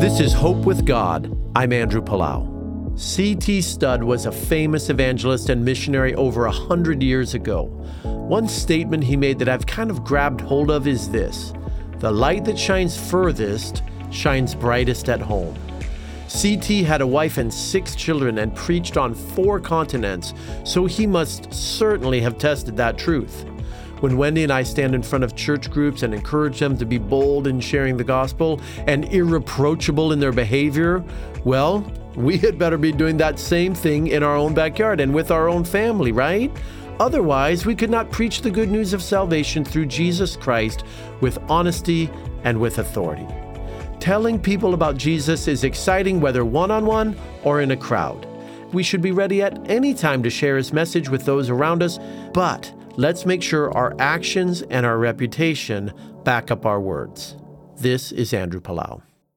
This is Hope with God. I'm Andrew Palau. C.T. Studd was a famous evangelist and missionary over a hundred years ago. One statement he made that I've kind of grabbed hold of is this The light that shines furthest shines brightest at home. CT had a wife and six children and preached on four continents, so he must certainly have tested that truth. When Wendy and I stand in front of church groups and encourage them to be bold in sharing the gospel and irreproachable in their behavior, well, we had better be doing that same thing in our own backyard and with our own family, right? Otherwise, we could not preach the good news of salvation through Jesus Christ with honesty and with authority. Telling people about Jesus is exciting whether one on one or in a crowd. We should be ready at any time to share his message with those around us, but let's make sure our actions and our reputation back up our words. This is Andrew Palau.